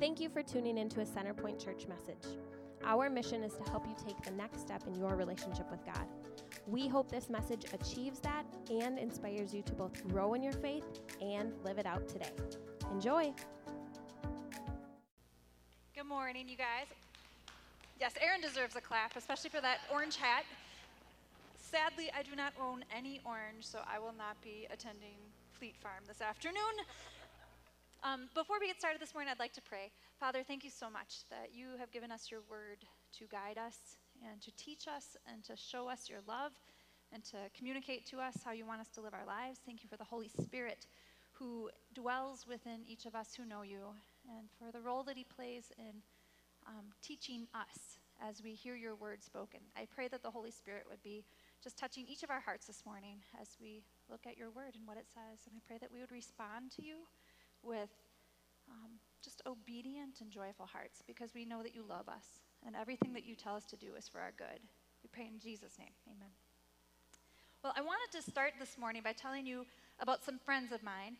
Thank you for tuning into a Centerpoint Church message. Our mission is to help you take the next step in your relationship with God. We hope this message achieves that and inspires you to both grow in your faith and live it out today. Enjoy. Good morning, you guys. Yes, Aaron deserves a clap, especially for that orange hat. Sadly, I do not own any orange, so I will not be attending Fleet Farm this afternoon. Um, before we get started this morning, I'd like to pray. Father, thank you so much that you have given us your word to guide us and to teach us and to show us your love and to communicate to us how you want us to live our lives. Thank you for the Holy Spirit who dwells within each of us who know you and for the role that he plays in um, teaching us as we hear your word spoken. I pray that the Holy Spirit would be just touching each of our hearts this morning as we look at your word and what it says. And I pray that we would respond to you with um, just obedient and joyful hearts because we know that you love us and everything that you tell us to do is for our good. We pray in Jesus' name. Amen. Well, I wanted to start this morning by telling you about some friends of mine,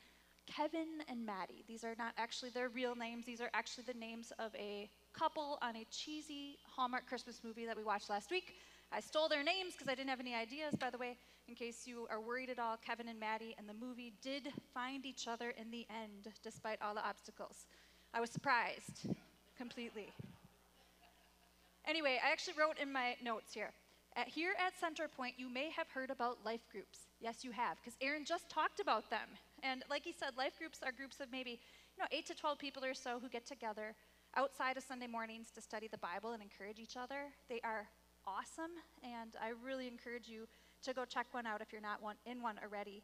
Kevin and Maddie. These are not actually their real names, these are actually the names of a couple on a cheesy Hallmark Christmas movie that we watched last week. I stole their names because I didn't have any ideas, by the way, in case you are worried at all. Kevin and Maddie and the movie did find each other in the end, despite all the obstacles. I was surprised completely. Anyway, I actually wrote in my notes here. At, here at Centerpoint, you may have heard about life groups. Yes, you have, because Aaron just talked about them. And like he said, life groups are groups of maybe you know, 8 to 12 people or so who get together outside of Sunday mornings to study the Bible and encourage each other. They are awesome, and I really encourage you to go check one out if you're not one, in one already.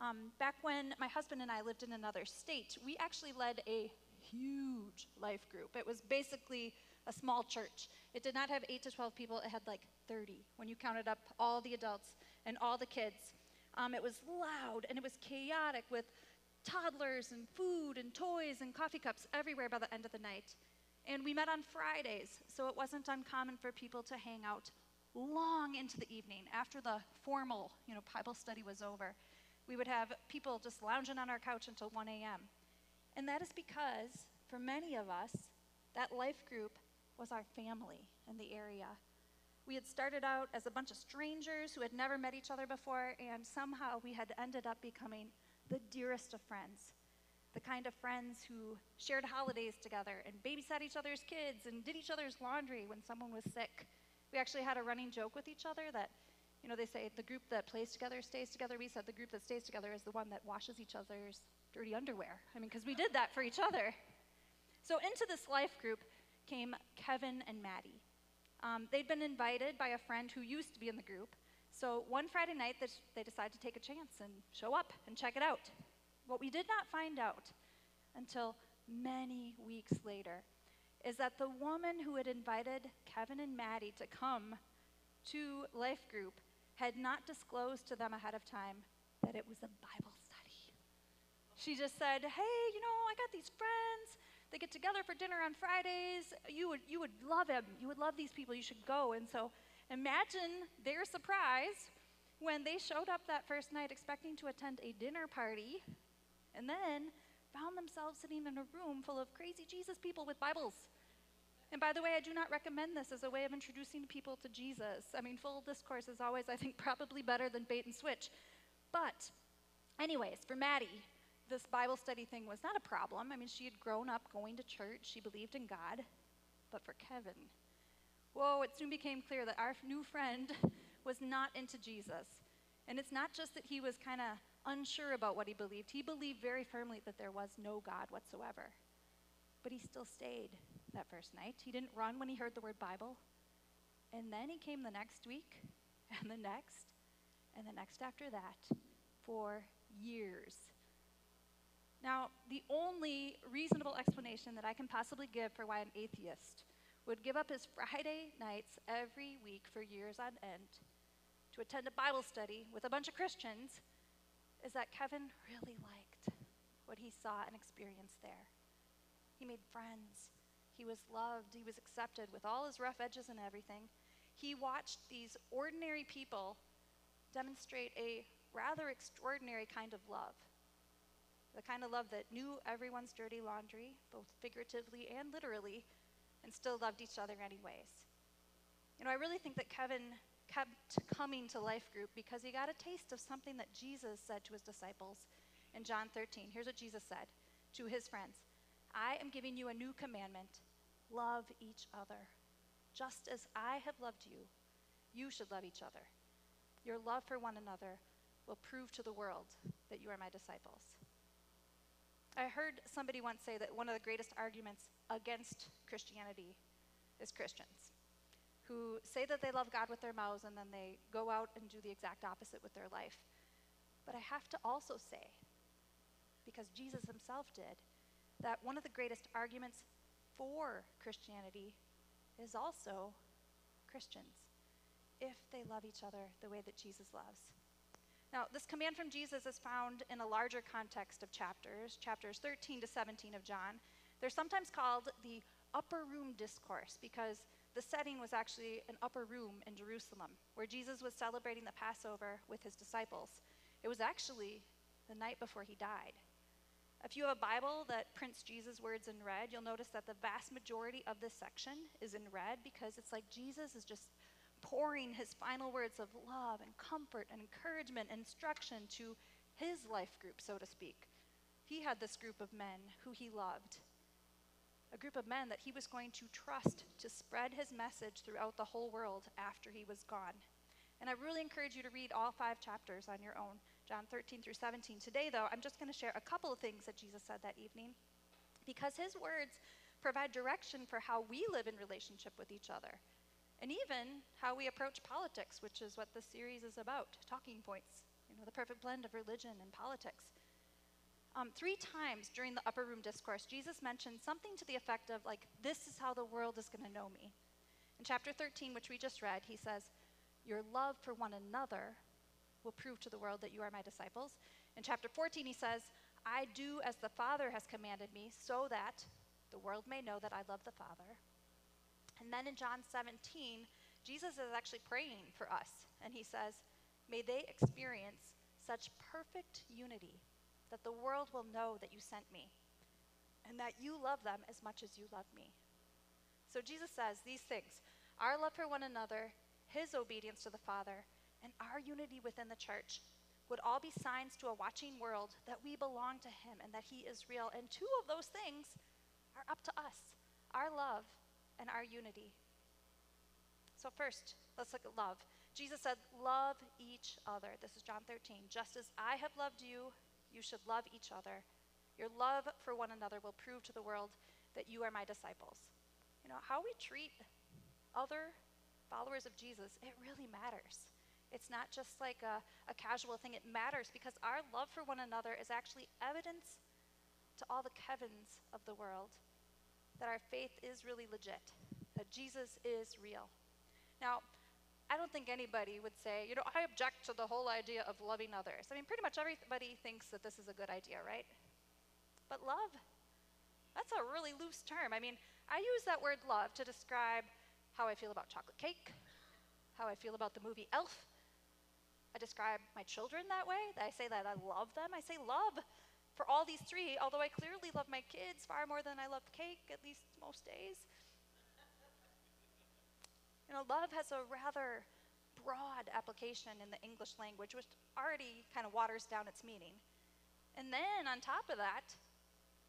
Um, back when my husband and I lived in another state, we actually led a huge life group. It was basically a small church. It did not have 8 to 12 people, it had like 30 when you counted up all the adults and all the kids. Um, it was loud and it was chaotic with toddlers and food and toys and coffee cups everywhere by the end of the night. And we met on Fridays, so it wasn't uncommon for people to hang out long into the evening after the formal, you know, Bible study was over. We would have people just lounging on our couch until 1 a.m. And that is because for many of us, that life group was our family in the area. We had started out as a bunch of strangers who had never met each other before, and somehow we had ended up becoming the dearest of friends. The kind of friends who shared holidays together and babysat each other's kids and did each other's laundry when someone was sick. We actually had a running joke with each other that, you know, they say the group that plays together stays together. We said the group that stays together is the one that washes each other's dirty underwear. I mean, because we did that for each other. So into this life group came Kevin and Maddie. Um, they'd been invited by a friend who used to be in the group. So one Friday night, they decided to take a chance and show up and check it out. What we did not find out until many weeks later is that the woman who had invited Kevin and Maddie to come to Life Group had not disclosed to them ahead of time that it was a Bible study. She just said, Hey, you know, I got these friends. They get together for dinner on Fridays. You would, you would love them. You would love these people. You should go. And so imagine their surprise when they showed up that first night expecting to attend a dinner party and then found themselves sitting in a room full of crazy Jesus people with Bibles. And by the way, I do not recommend this as a way of introducing people to Jesus. I mean, full discourse is always, I think, probably better than bait and switch. But, anyways, for Maddie, this Bible study thing was not a problem. I mean, she had grown up going to church, she believed in God. But for Kevin, whoa, it soon became clear that our new friend was not into Jesus. And it's not just that he was kind of unsure about what he believed, he believed very firmly that there was no God whatsoever. But he still stayed that first night. He didn't run when he heard the word Bible. And then he came the next week, and the next, and the next after that, for years. Now, the only reasonable explanation that I can possibly give for why an atheist would give up his Friday nights every week for years on end to attend a Bible study with a bunch of Christians is that Kevin really liked what he saw and experienced there. He made friends. He was loved. He was accepted with all his rough edges and everything. He watched these ordinary people demonstrate a rather extraordinary kind of love the kind of love that knew everyone's dirty laundry, both figuratively and literally, and still loved each other anyways. You know, I really think that Kevin kept coming to life group because he got a taste of something that Jesus said to his disciples in John 13. Here's what Jesus said to his friends I am giving you a new commandment love each other. Just as I have loved you, you should love each other. Your love for one another will prove to the world that you are my disciples. I heard somebody once say that one of the greatest arguments against Christianity is Christians who say that they love God with their mouths and then they go out and do the exact opposite with their life. But I have to also say, because Jesus himself did, that one of the greatest arguments for Christianity is also Christians, if they love each other the way that Jesus loves. Now, this command from Jesus is found in a larger context of chapters, chapters 13 to 17 of John. They're sometimes called the upper room discourse because the setting was actually an upper room in Jerusalem where Jesus was celebrating the Passover with his disciples. It was actually the night before he died. If you have a Bible that prints Jesus' words in red, you'll notice that the vast majority of this section is in red because it's like Jesus is just pouring his final words of love and comfort and encouragement and instruction to his life group, so to speak. He had this group of men who he loved, a group of men that he was going to trust to spread his message throughout the whole world after he was gone. And I really encourage you to read all five chapters on your own, John 13 through 17. Today, though, I'm just going to share a couple of things that Jesus said that evening because his words provide direction for how we live in relationship with each other and even how we approach politics, which is what this series is about talking points, you know, the perfect blend of religion and politics. Um, three times during the upper room discourse, Jesus mentioned something to the effect of, like, this is how the world is going to know me. In chapter 13, which we just read, he says, Your love for one another will prove to the world that you are my disciples. In chapter 14, he says, I do as the Father has commanded me, so that the world may know that I love the Father. And then in John 17, Jesus is actually praying for us, and he says, May they experience such perfect unity that the world will know that you sent me and that you love them as much as you love me. So Jesus says these things our love for one another, his obedience to the Father, and our unity within the church would all be signs to a watching world that we belong to him and that he is real. And two of those things are up to us our love and our unity. So, first, let's look at love. Jesus said, Love each other. This is John 13. Just as I have loved you, you should love each other. Your love for one another will prove to the world that you are my disciples. You know, how we treat other followers of Jesus, it really matters. It's not just like a, a casual thing, it matters because our love for one another is actually evidence to all the Kevins of the world that our faith is really legit, that Jesus is real. Now, I don't think anybody would say, you know, I object to the whole idea of loving others. I mean, pretty much everybody thinks that this is a good idea, right? But love, that's a really loose term. I mean, I use that word love to describe how I feel about chocolate cake, how I feel about the movie Elf. I describe my children that way. I say that I love them. I say love for all these three, although I clearly love my kids far more than I love cake, at least most days. You know, love has a rather broad application in the English language, which already kind of waters down its meaning. And then on top of that,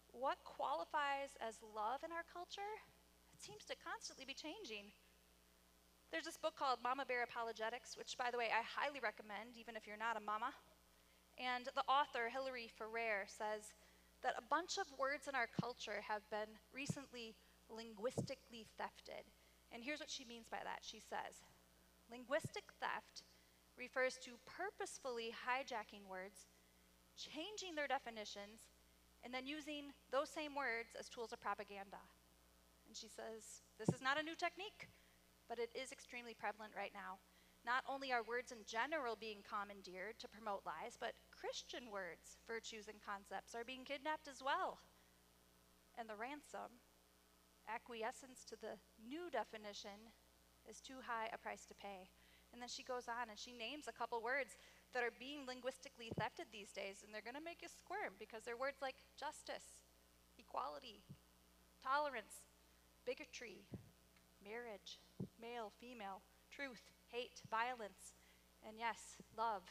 what qualifies as love in our culture? It seems to constantly be changing. There's this book called Mama Bear Apologetics, which, by the way, I highly recommend, even if you're not a mama. And the author, Hillary Ferrer, says that a bunch of words in our culture have been recently linguistically thefted. And here's what she means by that. She says, linguistic theft refers to purposefully hijacking words, changing their definitions, and then using those same words as tools of propaganda. And she says, this is not a new technique, but it is extremely prevalent right now. Not only are words in general being commandeered to promote lies, but Christian words, virtues, and concepts are being kidnapped as well. And the ransom, acquiescence to the new definition, is too high a price to pay. And then she goes on and she names a couple words that are being linguistically thefted these days, and they're going to make you squirm because they're words like justice, equality, tolerance, bigotry, marriage, male, female, truth, hate, violence, and yes, love.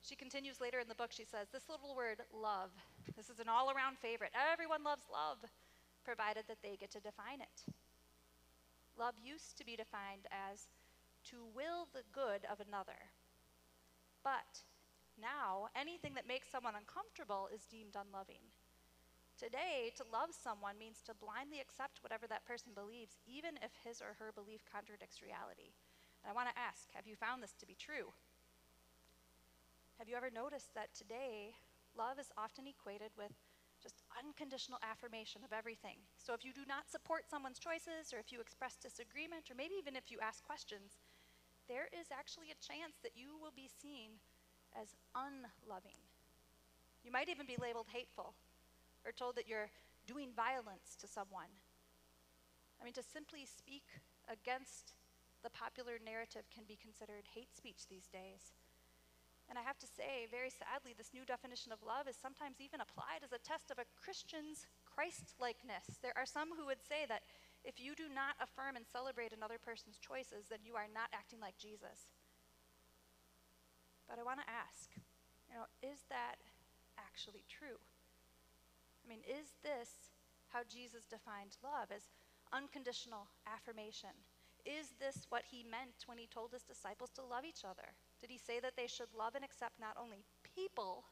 She continues later in the book, she says, This little word, love, this is an all around favorite. Everyone loves love, provided that they get to define it. Love used to be defined as to will the good of another. But now, anything that makes someone uncomfortable is deemed unloving. Today, to love someone means to blindly accept whatever that person believes, even if his or her belief contradicts reality. And I want to ask have you found this to be true? Have you ever noticed that today, love is often equated with just unconditional affirmation of everything? So if you do not support someone's choices, or if you express disagreement, or maybe even if you ask questions, there is actually a chance that you will be seen as unloving. You might even be labeled hateful or told that you're doing violence to someone. I mean, to simply speak against the popular narrative can be considered hate speech these days. And I have to say, very sadly, this new definition of love is sometimes even applied as a test of a Christian's Christ likeness. There are some who would say that if you do not affirm and celebrate another person's choices, then you are not acting like Jesus. But I want to ask, you know, is that actually true? I mean, is this how Jesus defined love as unconditional affirmation? Is this what he meant when he told his disciples to love each other? Did he say that they should love and accept not only people,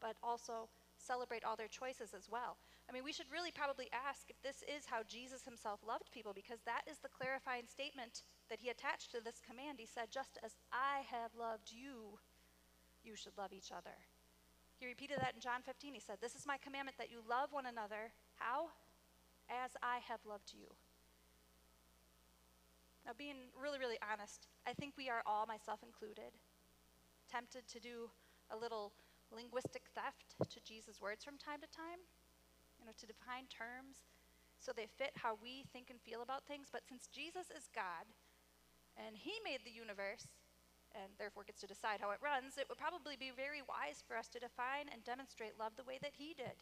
but also celebrate all their choices as well? I mean, we should really probably ask if this is how Jesus himself loved people, because that is the clarifying statement that he attached to this command. He said, Just as I have loved you, you should love each other. He repeated that in John 15. He said, This is my commandment that you love one another. How? As I have loved you. Now, being really, really honest, I think we are all, myself included, tempted to do a little linguistic theft to Jesus' words from time to time, you know, to define terms so they fit how we think and feel about things. But since Jesus is God and He made the universe and therefore gets to decide how it runs, it would probably be very wise for us to define and demonstrate love the way that He did.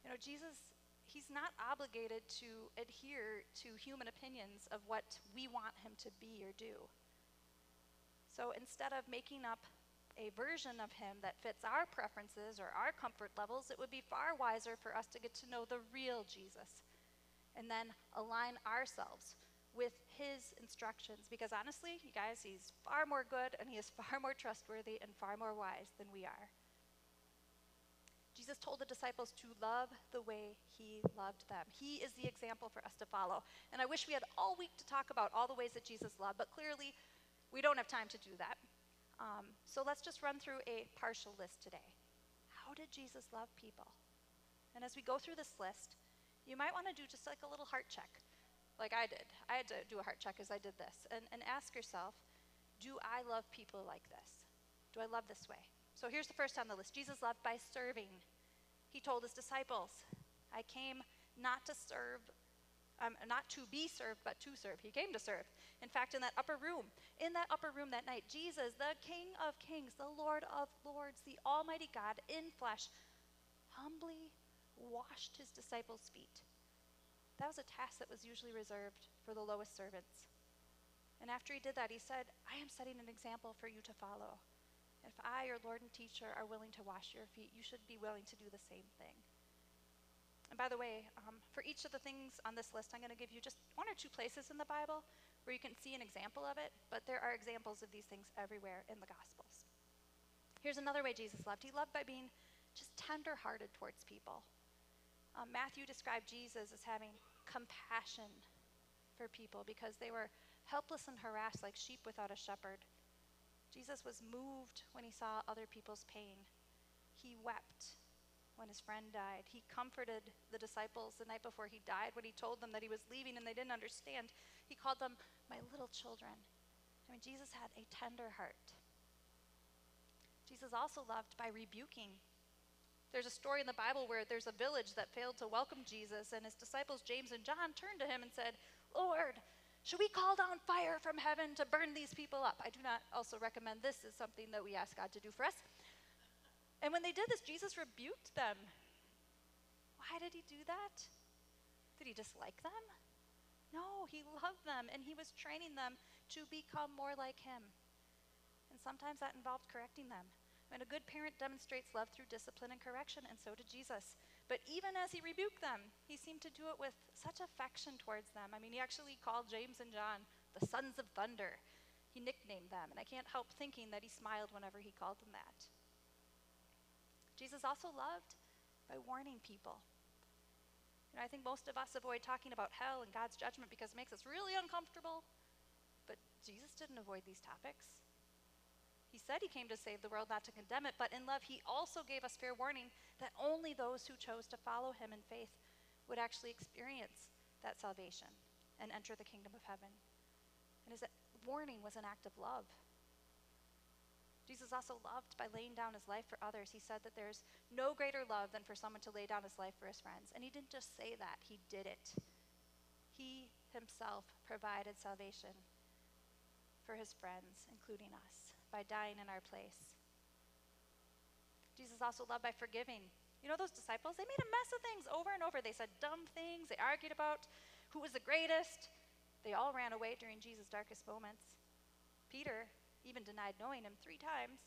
You know, Jesus he's not obligated to adhere to human opinions of what we want him to be or do. So instead of making up a version of him that fits our preferences or our comfort levels, it would be far wiser for us to get to know the real Jesus and then align ourselves with his instructions. Because honestly, you guys, he's far more good and he is far more trustworthy and far more wise than we are. Jesus told the disciples to love the way he loved them. He is the example for us to follow. And I wish we had all week to talk about all the ways that Jesus loved, but clearly we don't have time to do that. Um, so let's just run through a partial list today. How did Jesus love people? And as we go through this list, you might want to do just like a little heart check, like I did. I had to do a heart check as I did this, and, and ask yourself do I love people like this? Do I love this way? So here's the first on the list Jesus loved by serving. He told his disciples, I came not to serve, um, not to be served, but to serve. He came to serve. In fact, in that upper room, in that upper room that night, Jesus, the King of Kings, the Lord of Lords, the Almighty God in flesh, humbly washed his disciples' feet. That was a task that was usually reserved for the lowest servants. And after he did that, he said, I am setting an example for you to follow. If I, your Lord and teacher, are willing to wash your feet, you should be willing to do the same thing. And by the way, um, for each of the things on this list, I'm going to give you just one or two places in the Bible where you can see an example of it, but there are examples of these things everywhere in the Gospels. Here's another way Jesus loved He loved by being just tender hearted towards people. Um, Matthew described Jesus as having compassion for people because they were helpless and harassed like sheep without a shepherd. Jesus was moved when he saw other people's pain. He wept when his friend died. He comforted the disciples the night before he died when he told them that he was leaving and they didn't understand. He called them my little children. I mean, Jesus had a tender heart. Jesus also loved by rebuking. There's a story in the Bible where there's a village that failed to welcome Jesus, and his disciples, James and John, turned to him and said, Lord, Should we call down fire from heaven to burn these people up? I do not also recommend this as something that we ask God to do for us. And when they did this, Jesus rebuked them. Why did he do that? Did he dislike them? No, he loved them and he was training them to become more like him. And sometimes that involved correcting them. Mean, a good parent demonstrates love through discipline and correction, and so did Jesus. But even as he rebuked them, he seemed to do it with such affection towards them. I mean, he actually called James and John the sons of thunder. He nicknamed them, and I can't help thinking that he smiled whenever he called them that. Jesus also loved by warning people. You know, I think most of us avoid talking about hell and God's judgment because it makes us really uncomfortable. But Jesus didn't avoid these topics. He said he came to save the world, not to condemn it, but in love, he also gave us fair warning that only those who chose to follow him in faith would actually experience that salvation and enter the kingdom of heaven. And his warning was an act of love. Jesus also loved by laying down his life for others. He said that there's no greater love than for someone to lay down his life for his friends. And he didn't just say that, he did it. He himself provided salvation for his friends, including us by dying in our place. Jesus also loved by forgiving. You know those disciples? They made a mess of things over and over. They said dumb things. They argued about who was the greatest. They all ran away during Jesus' darkest moments. Peter even denied knowing him three times.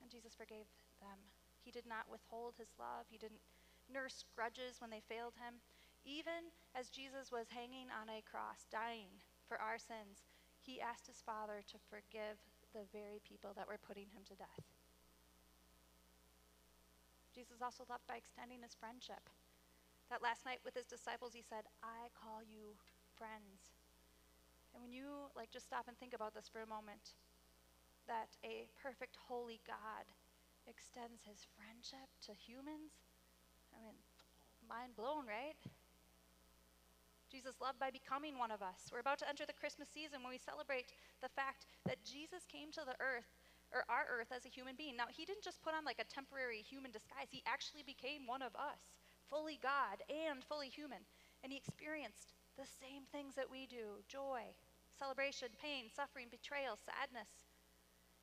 And Jesus forgave them. He did not withhold his love, he didn't nurse grudges when they failed him. Even as Jesus was hanging on a cross, dying for our sins, he asked his Father to forgive the very people that were putting him to death. Jesus also loved by extending his friendship. That last night with his disciples, he said, I call you friends. And when you like just stop and think about this for a moment, that a perfect holy God extends his friendship to humans, I mean, mind blown, right? Jesus loved by becoming one of us. We're about to enter the Christmas season when we celebrate the fact that Jesus came to the earth, or our earth, as a human being. Now, he didn't just put on like a temporary human disguise, he actually became one of us, fully God and fully human. And he experienced the same things that we do joy, celebration, pain, suffering, betrayal, sadness.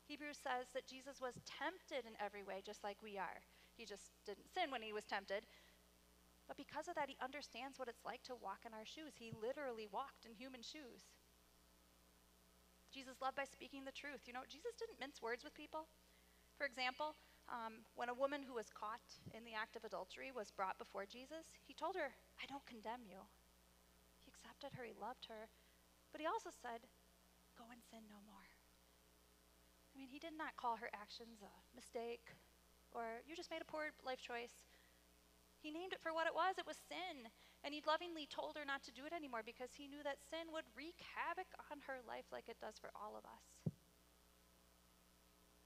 Hebrews says that Jesus was tempted in every way, just like we are. He just didn't sin when he was tempted, but because of that, he understands what it's like to walk in our shoes. He literally walked in human shoes. Jesus loved by speaking the truth. You know, Jesus didn't mince words with people. For example, um, when a woman who was caught in the act of adultery was brought before Jesus, he told her, I don't condemn you. He accepted her, he loved her, but he also said, Go and sin no more. I mean, he did not call her actions a mistake or you just made a poor life choice. He named it for what it was it was sin. And he lovingly told her not to do it anymore because he knew that sin would wreak havoc on her life like it does for all of us.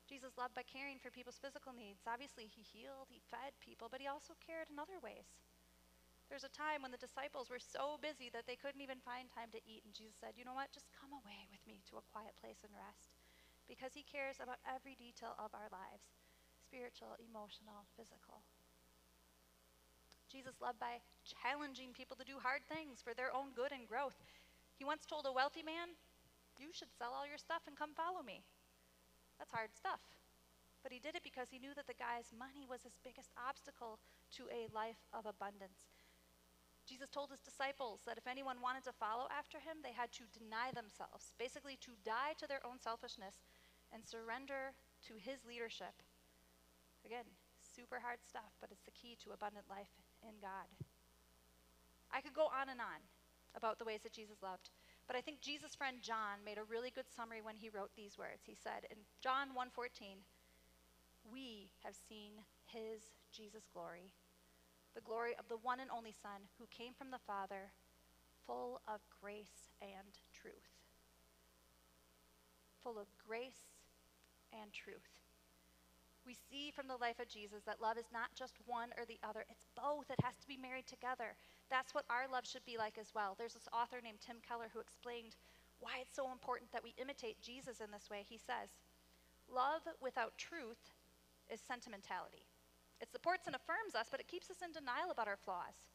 Jesus loved by caring for people's physical needs. Obviously, he healed, he fed people, but he also cared in other ways. There's a time when the disciples were so busy that they couldn't even find time to eat, and Jesus said, You know what? Just come away with me to a quiet place and rest. Because he cares about every detail of our lives spiritual, emotional, physical. Jesus loved by challenging people to do hard things for their own good and growth. He once told a wealthy man, You should sell all your stuff and come follow me. That's hard stuff. But he did it because he knew that the guy's money was his biggest obstacle to a life of abundance. Jesus told his disciples that if anyone wanted to follow after him, they had to deny themselves, basically, to die to their own selfishness and surrender to his leadership. Again, super hard stuff, but it's the key to abundant life in God. I could go on and on about the ways that Jesus loved, but I think Jesus' friend John made a really good summary when he wrote these words. He said in John 1:14, "We have seen his Jesus glory, the glory of the one and only Son who came from the Father, full of grace and truth." Full of grace and truth we see from the life of Jesus that love is not just one or the other, it's both. It has to be married together. That's what our love should be like as well. There's this author named Tim Keller who explained why it's so important that we imitate Jesus in this way. He says, Love without truth is sentimentality. It supports and affirms us, but it keeps us in denial about our flaws.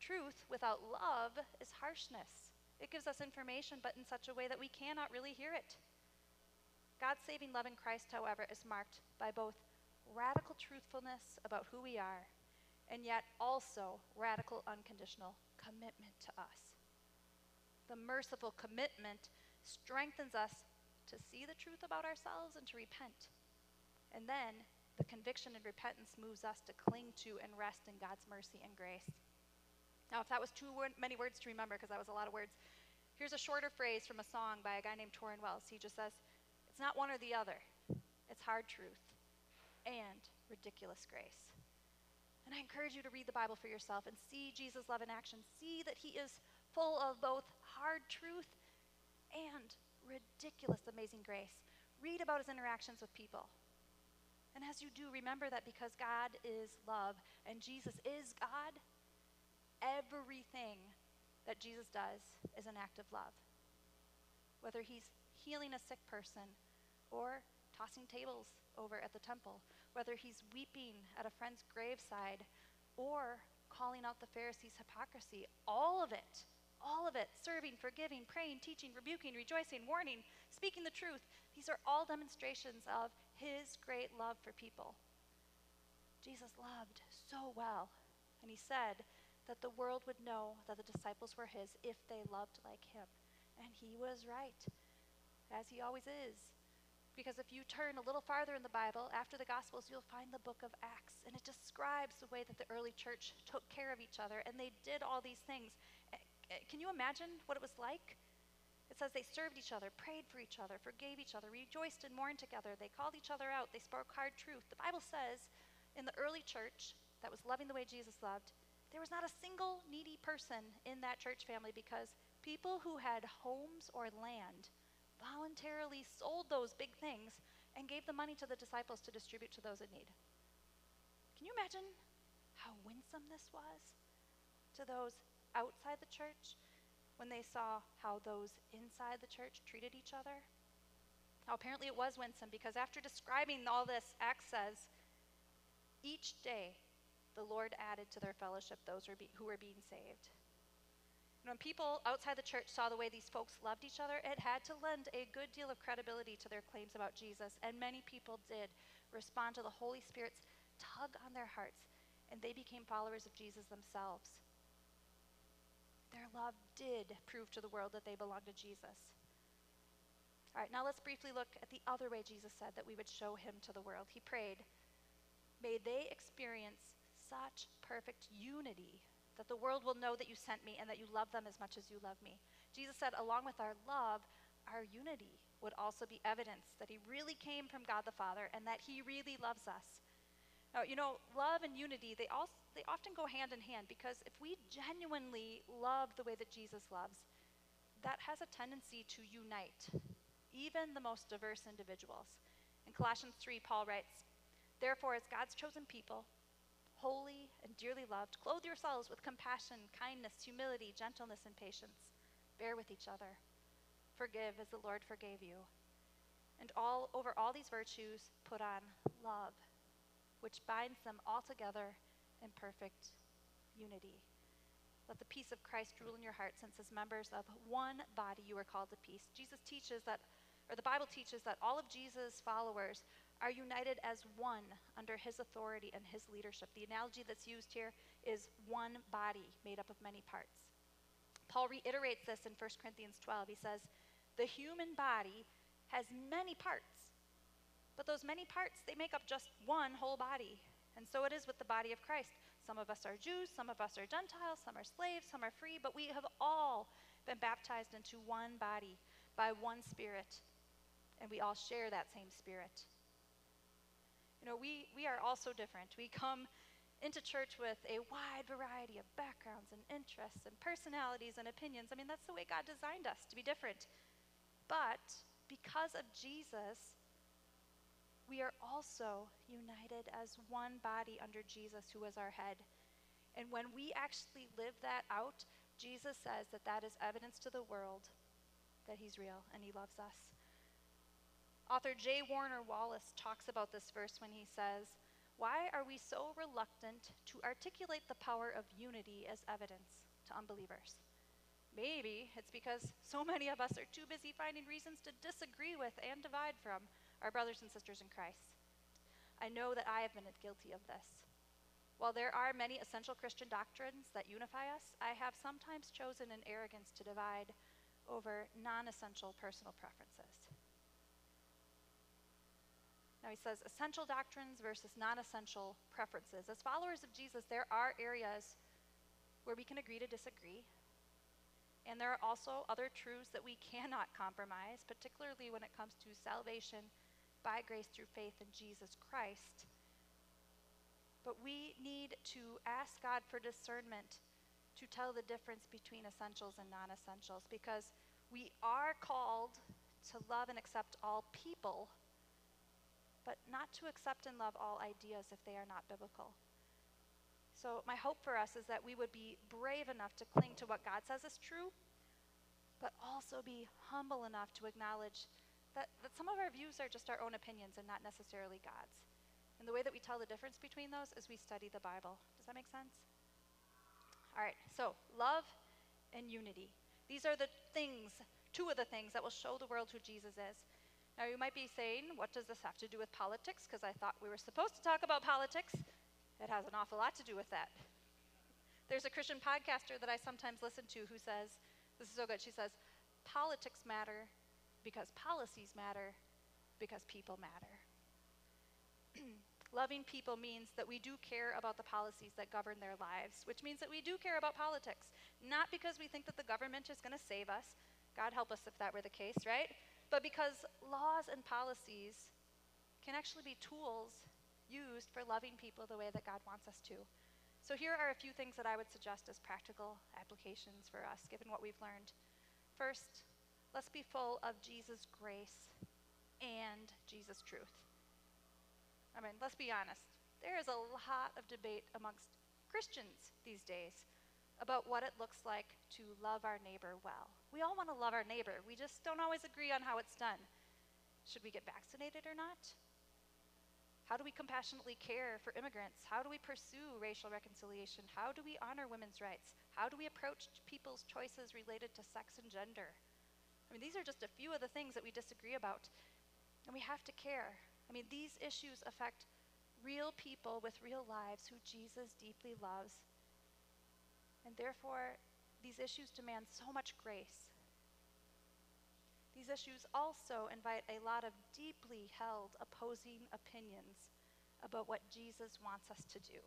Truth without love is harshness. It gives us information, but in such a way that we cannot really hear it. God's saving love in Christ, however, is marked by both radical truthfulness about who we are and yet also radical unconditional commitment to us. The merciful commitment strengthens us to see the truth about ourselves and to repent. And then the conviction and repentance moves us to cling to and rest in God's mercy and grace. Now, if that was too many words to remember, because that was a lot of words, here's a shorter phrase from a song by a guy named Tauren Wells. He just says, It's not one or the other, it's hard truth and ridiculous grace. And I encourage you to read the Bible for yourself and see Jesus' love in action. See that he is full of both hard truth and ridiculous, amazing grace. Read about his interactions with people. And as you do, remember that because God is love and Jesus is God, everything that Jesus does is an act of love. Whether he's healing a sick person or tossing tables over at the temple, whether he's weeping at a friend's graveside or calling out the Pharisees' hypocrisy, all of it, all of it, serving, forgiving, praying, teaching, rebuking, rejoicing, warning, speaking the truth, these are all demonstrations of his great love for people. Jesus loved so well, and he said that the world would know that the disciples were his if they loved like him. And he was right, as he always is. Because if you turn a little farther in the Bible, after the Gospels, you'll find the book of Acts. And it describes the way that the early church took care of each other and they did all these things. Eh, eh, can you imagine what it was like? It says they served each other, prayed for each other, forgave each other, rejoiced and mourned together. They called each other out, they spoke hard truth. The Bible says in the early church that was loving the way Jesus loved, there was not a single needy person in that church family because people who had homes or land voluntarily sold those big things and gave the money to the disciples to distribute to those in need. Can you imagine how winsome this was to those outside the church when they saw how those inside the church treated each other? Now, apparently, it was winsome because after describing all this, Acts says, each day the Lord added to their fellowship those who were being saved when people outside the church saw the way these folks loved each other, it had to lend a good deal of credibility to their claims about Jesus. And many people did respond to the Holy Spirit's tug on their hearts, and they became followers of Jesus themselves. Their love did prove to the world that they belonged to Jesus. All right, now let's briefly look at the other way Jesus said that we would show him to the world. He prayed, May they experience such perfect unity that the world will know that you sent me and that you love them as much as you love me. Jesus said, along with our love, our unity would also be evidence that he really came from God the Father and that he really loves us. Now, you know, love and unity, they, all, they often go hand in hand because if we genuinely love the way that Jesus loves, that has a tendency to unite even the most diverse individuals. In Colossians 3, Paul writes, Therefore, as God's chosen people, holy and dearly loved, clothe yourselves with compassion, kindness, humility, gentleness, and patience. Bear with each other. Forgive as the Lord forgave you. And all over all these virtues put on love, which binds them all together in perfect unity. Let the peace of Christ rule in your heart, since as members of one body you are called to peace. Jesus teaches that, or the Bible teaches that all of Jesus' followers are united as one under his authority and his leadership. The analogy that's used here is one body made up of many parts. Paul reiterates this in 1 Corinthians 12. He says, The human body has many parts, but those many parts, they make up just one whole body. And so it is with the body of Christ. Some of us are Jews, some of us are Gentiles, some are slaves, some are free, but we have all been baptized into one body by one Spirit, and we all share that same Spirit. You know, we, we are all so different. We come into church with a wide variety of backgrounds and interests and personalities and opinions. I mean, that's the way God designed us to be different. But because of Jesus, we are also united as one body under Jesus, who is our head. And when we actually live that out, Jesus says that that is evidence to the world that he's real and he loves us. Author J. Warner Wallace talks about this verse when he says, Why are we so reluctant to articulate the power of unity as evidence to unbelievers? maybe it's because so many of us are too busy finding reasons to disagree with and divide from our brothers and sisters in Christ. I know that I have been guilty of this. While there are many essential Christian doctrines that unify us, I have sometimes chosen in arrogance to divide over non essential personal preferences. Now he says essential doctrines versus non essential preferences. As followers of Jesus, there are areas where we can agree to disagree. And there are also other truths that we cannot compromise, particularly when it comes to salvation by grace through faith in Jesus Christ. But we need to ask God for discernment to tell the difference between essentials and non essentials because we are called to love and accept all people but not to accept and love all ideas if they are not biblical. So, my hope for us is that we would be brave enough to cling to what God says is true, but also be humble enough to acknowledge that, that some of our views are just our own opinions and not necessarily God's. And the way that we tell the difference between those is we study the Bible. Does that make sense? All right, so love and unity. These are the things, two of the things that will show the world who Jesus is. Now, you might be saying, what does this have to do with politics? Because I thought we were supposed to talk about politics. It has an awful lot to do with that. There's a Christian podcaster that I sometimes listen to who says, this is so good. She says, politics matter because policies matter because people matter. Loving people means that we do care about the policies that govern their lives, which means that we do care about politics. Not because we think that the government is going to save us. God help us if that were the case, right? But because laws and policies can actually be tools used for loving people the way that God wants us to. So, here are a few things that I would suggest as practical applications for us, given what we've learned. First, let's be full of Jesus' grace and Jesus' truth. I mean, let's be honest. There is a lot of debate amongst Christians these days about what it looks like to love our neighbor well. We all want to love our neighbor, we just don't always agree on how it's done. Should we get vaccinated or not? How do we compassionately care for immigrants? How do we pursue racial reconciliation? How do we honor women's rights? How do we approach people's choices related to sex and gender? I mean, these are just a few of the things that we disagree about, and we have to care. I mean, these issues affect real people with real lives who Jesus deeply loves and therefore, these issues demand so much grace. These issues also invite a lot of deeply held opposing opinions about what Jesus wants us to do.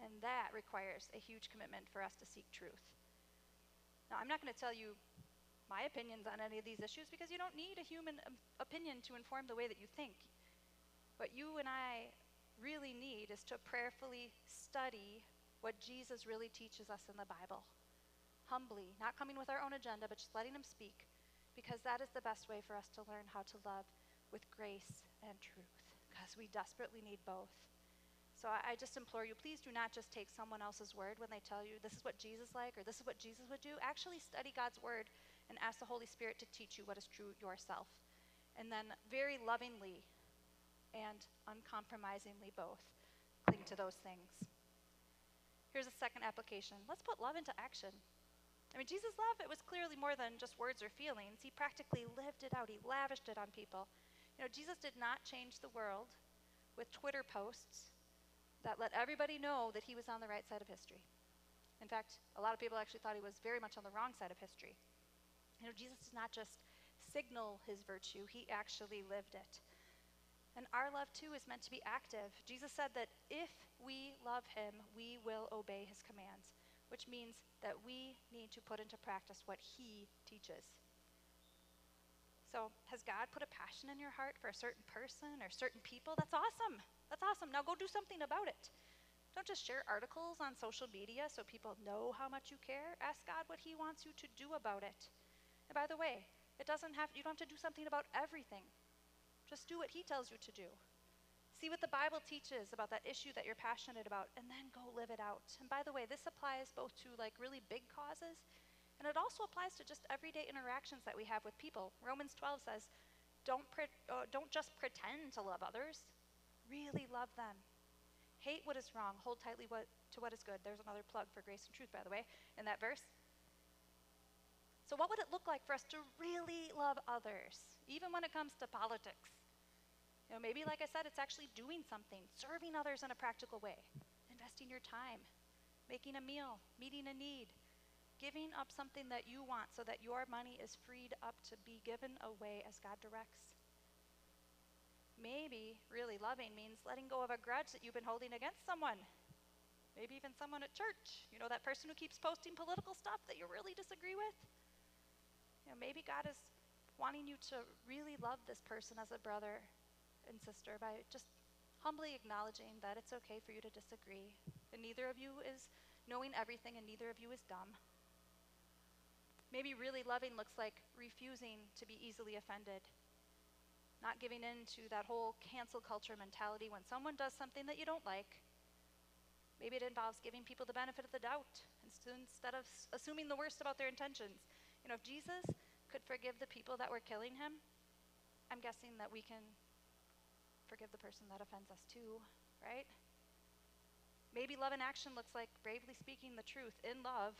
And that requires a huge commitment for us to seek truth. Now, I'm not going to tell you my opinions on any of these issues because you don't need a human um, opinion to inform the way that you think. What you and I really need is to prayerfully study what Jesus really teaches us in the Bible. Humbly, not coming with our own agenda, but just letting Him speak, because that is the best way for us to learn how to love with grace and truth, because we desperately need both. So I, I just implore you, please do not just take someone else's word when they tell you this is what Jesus like or this is what Jesus would do. Actually study God's word and ask the Holy Spirit to teach you what is true yourself. And then very lovingly and uncompromisingly both cling to those things. Here's a second application. Let's put love into action. I mean, Jesus' love, it was clearly more than just words or feelings. He practically lived it out, he lavished it on people. You know, Jesus did not change the world with Twitter posts that let everybody know that he was on the right side of history. In fact, a lot of people actually thought he was very much on the wrong side of history. You know, Jesus did not just signal his virtue, he actually lived it. And our love too is meant to be active. Jesus said that if we love him, we will obey his commands, which means that we need to put into practice what he teaches. So, has God put a passion in your heart for a certain person or certain people? That's awesome. That's awesome. Now go do something about it. Don't just share articles on social media so people know how much you care. Ask God what he wants you to do about it. And by the way, it doesn't have you don't have to do something about everything. Just do what He tells you to do. See what the Bible teaches about that issue that you're passionate about, and then go live it out. And by the way, this applies both to like really big causes, and it also applies to just everyday interactions that we have with people. Romans 12 says, don't, pre- uh, don't just pretend to love others, really love them. Hate what is wrong, hold tightly what, to what is good. There's another plug for grace and truth, by the way, in that verse. So, what would it look like for us to really love others, even when it comes to politics? You know, maybe, like I said, it's actually doing something, serving others in a practical way, investing your time, making a meal, meeting a need, giving up something that you want so that your money is freed up to be given away as God directs. Maybe really loving means letting go of a grudge that you've been holding against someone. Maybe even someone at church. You know, that person who keeps posting political stuff that you really disagree with. You know, maybe God is wanting you to really love this person as a brother and sister by just humbly acknowledging that it's okay for you to disagree. And neither of you is knowing everything and neither of you is dumb. Maybe really loving looks like refusing to be easily offended not giving in to that whole cancel culture mentality when someone does something that you don't like. Maybe it involves giving people the benefit of the doubt instead of assuming the worst about their intentions. You know, if Jesus could forgive the people that were killing him, I'm guessing that we can forgive the person that offends us too, right? Maybe love in action looks like bravely speaking the truth in love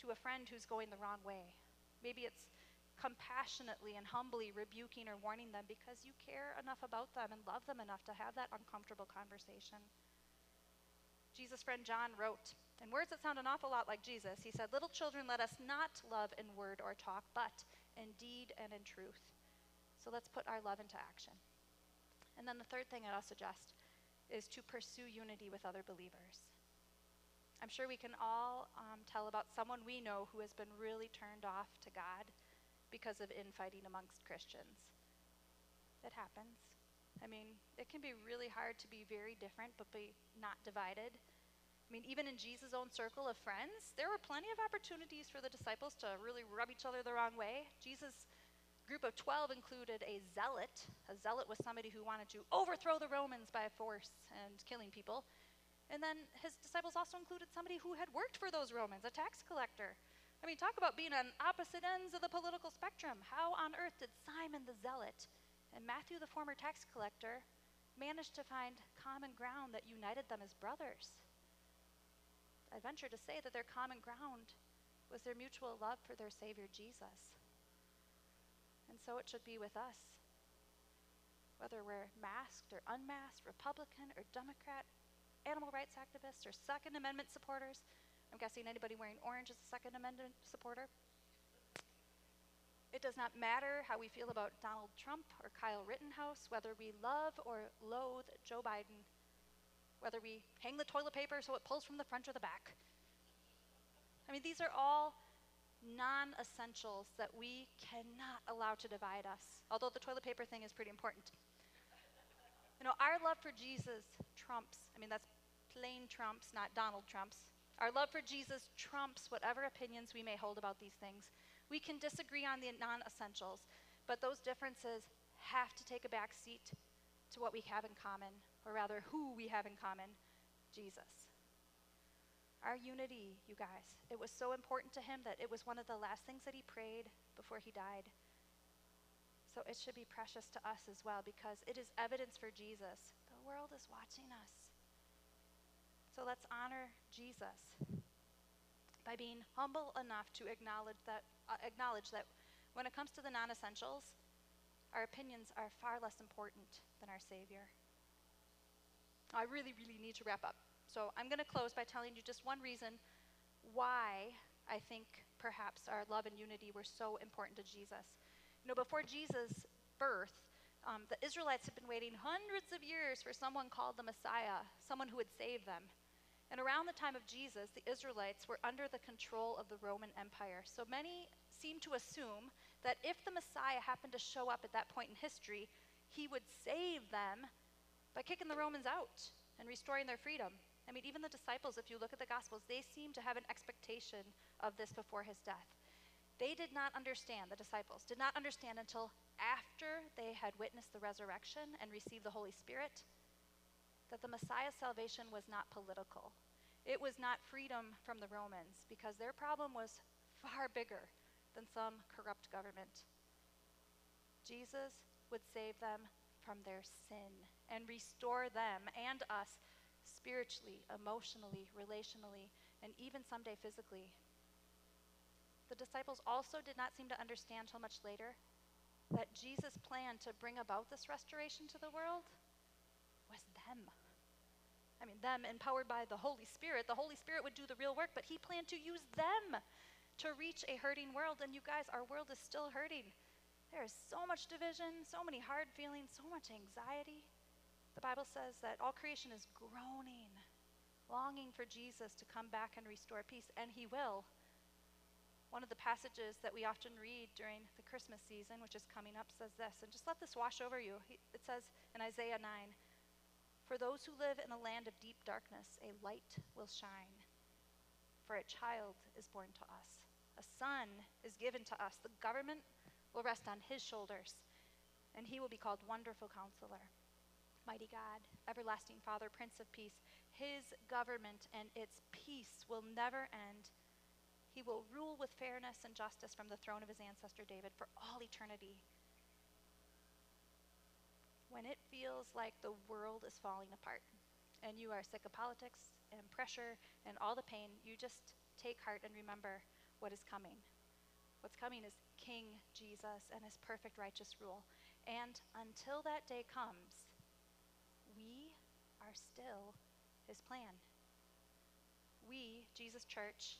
to a friend who's going the wrong way. Maybe it's compassionately and humbly rebuking or warning them because you care enough about them and love them enough to have that uncomfortable conversation. Jesus' friend John wrote, in words that sound an awful lot like Jesus, he said, Little children, let us not love in word or talk, but in deed and in truth. So let's put our love into action. And then the third thing I'll suggest is to pursue unity with other believers. I'm sure we can all um, tell about someone we know who has been really turned off to God because of infighting amongst Christians. It happens. I mean, it can be really hard to be very different but be not divided. I mean, even in Jesus' own circle of friends, there were plenty of opportunities for the disciples to really rub each other the wrong way. Jesus' group of 12 included a zealot. A zealot was somebody who wanted to overthrow the Romans by force and killing people. And then his disciples also included somebody who had worked for those Romans, a tax collector. I mean, talk about being on opposite ends of the political spectrum. How on earth did Simon the Zealot and Matthew the former tax collector manage to find common ground that united them as brothers? I venture to say that their common ground was their mutual love for their Savior Jesus. And so it should be with us. Whether we're masked or unmasked, Republican or Democrat, animal rights activists or Second Amendment supporters, I'm guessing anybody wearing orange is a Second Amendment supporter. It does not matter how we feel about Donald Trump or Kyle Rittenhouse, whether we love or loathe Joe Biden, whether we hang the toilet paper so it pulls from the front or the back. I mean, these are all non essentials that we cannot allow to divide us, although the toilet paper thing is pretty important. You know, our love for Jesus trumps, I mean, that's plain trumps, not Donald Trump's. Our love for Jesus trumps whatever opinions we may hold about these things. We can disagree on the non essentials, but those differences have to take a back seat to what we have in common, or rather, who we have in common Jesus. Our unity, you guys, it was so important to him that it was one of the last things that he prayed before he died. So it should be precious to us as well because it is evidence for Jesus. The world is watching us. So let's honor Jesus by being humble enough to acknowledge that, uh, acknowledge that when it comes to the non essentials, our opinions are far less important than our Savior. I really, really need to wrap up. So I'm going to close by telling you just one reason why I think perhaps our love and unity were so important to Jesus. You know, before Jesus' birth, um, the Israelites had been waiting hundreds of years for someone called the Messiah, someone who would save them. And around the time of Jesus, the Israelites were under the control of the Roman Empire. So many seem to assume that if the Messiah happened to show up at that point in history, he would save them by kicking the Romans out and restoring their freedom. I mean, even the disciples, if you look at the Gospels, they seem to have an expectation of this before his death. They did not understand, the disciples did not understand until after they had witnessed the resurrection and received the Holy Spirit that the Messiah's salvation was not political. It was not freedom from the Romans because their problem was far bigger than some corrupt government. Jesus would save them from their sin and restore them and us spiritually, emotionally, relationally, and even someday physically. the disciples also did not seem to understand till much later that Jesus' plan to bring about this restoration to the world was them. I mean, them empowered by the Holy Spirit. The Holy Spirit would do the real work, but He planned to use them to reach a hurting world. And you guys, our world is still hurting. There is so much division, so many hard feelings, so much anxiety. The Bible says that all creation is groaning, longing for Jesus to come back and restore peace, and He will. One of the passages that we often read during the Christmas season, which is coming up, says this, and just let this wash over you. It says in Isaiah 9 For those who live in a land of deep darkness, a light will shine. For a child is born to us, a son is given to us. The government will rest on his shoulders, and he will be called Wonderful Counselor, Mighty God, Everlasting Father, Prince of Peace. His government and its peace will never end he will rule with fairness and justice from the throne of his ancestor David for all eternity. When it feels like the world is falling apart and you are sick of politics and pressure and all the pain, you just take heart and remember what is coming. What's coming is King Jesus and his perfect righteous rule. And until that day comes, are still his plan. We, Jesus Church,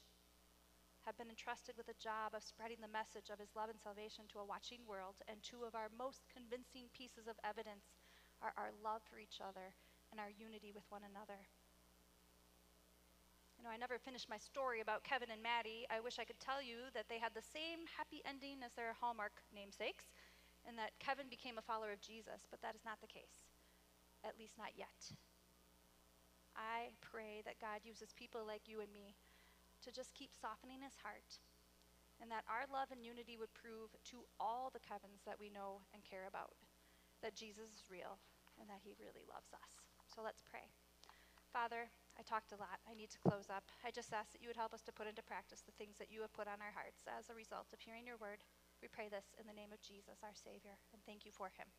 have been entrusted with a job of spreading the message of his love and salvation to a watching world, and two of our most convincing pieces of evidence are our love for each other and our unity with one another. You know, I never finished my story about Kevin and Maddie. I wish I could tell you that they had the same happy ending as their Hallmark namesakes, and that Kevin became a follower of Jesus, but that is not the case, at least not yet. I pray that God uses people like you and me to just keep softening his heart, and that our love and unity would prove to all the Kevins that we know and care about that Jesus is real and that he really loves us. So let's pray. Father, I talked a lot. I need to close up. I just ask that you would help us to put into practice the things that you have put on our hearts as a result of hearing your word. We pray this in the name of Jesus, our Savior, and thank you for him.